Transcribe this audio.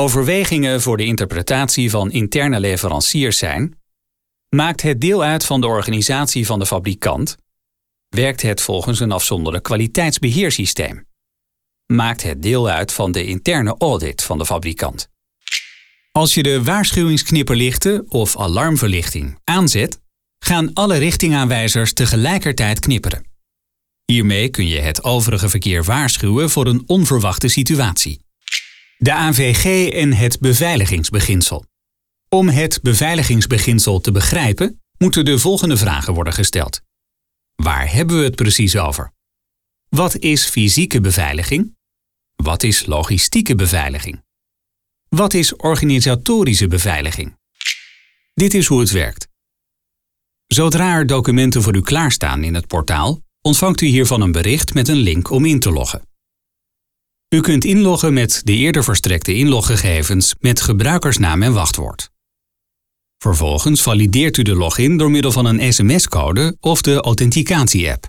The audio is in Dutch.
Overwegingen voor de interpretatie van interne leveranciers zijn: maakt het deel uit van de organisatie van de fabrikant? Werkt het volgens een afzonderlijk kwaliteitsbeheersysteem? Maakt het deel uit van de interne audit van de fabrikant? Als je de waarschuwingsknipperlichten of alarmverlichting aanzet, gaan alle richtingaanwijzers tegelijkertijd knipperen. Hiermee kun je het overige verkeer waarschuwen voor een onverwachte situatie. De AVG en het beveiligingsbeginsel. Om het beveiligingsbeginsel te begrijpen, moeten de volgende vragen worden gesteld. Waar hebben we het precies over? Wat is fysieke beveiliging? Wat is logistieke beveiliging? Wat is organisatorische beveiliging? Dit is hoe het werkt. Zodra er documenten voor u klaarstaan in het portaal, ontvangt u hiervan een bericht met een link om in te loggen. U kunt inloggen met de eerder verstrekte inloggegevens met gebruikersnaam en wachtwoord. Vervolgens valideert u de login door middel van een sms-code of de authenticatie-app.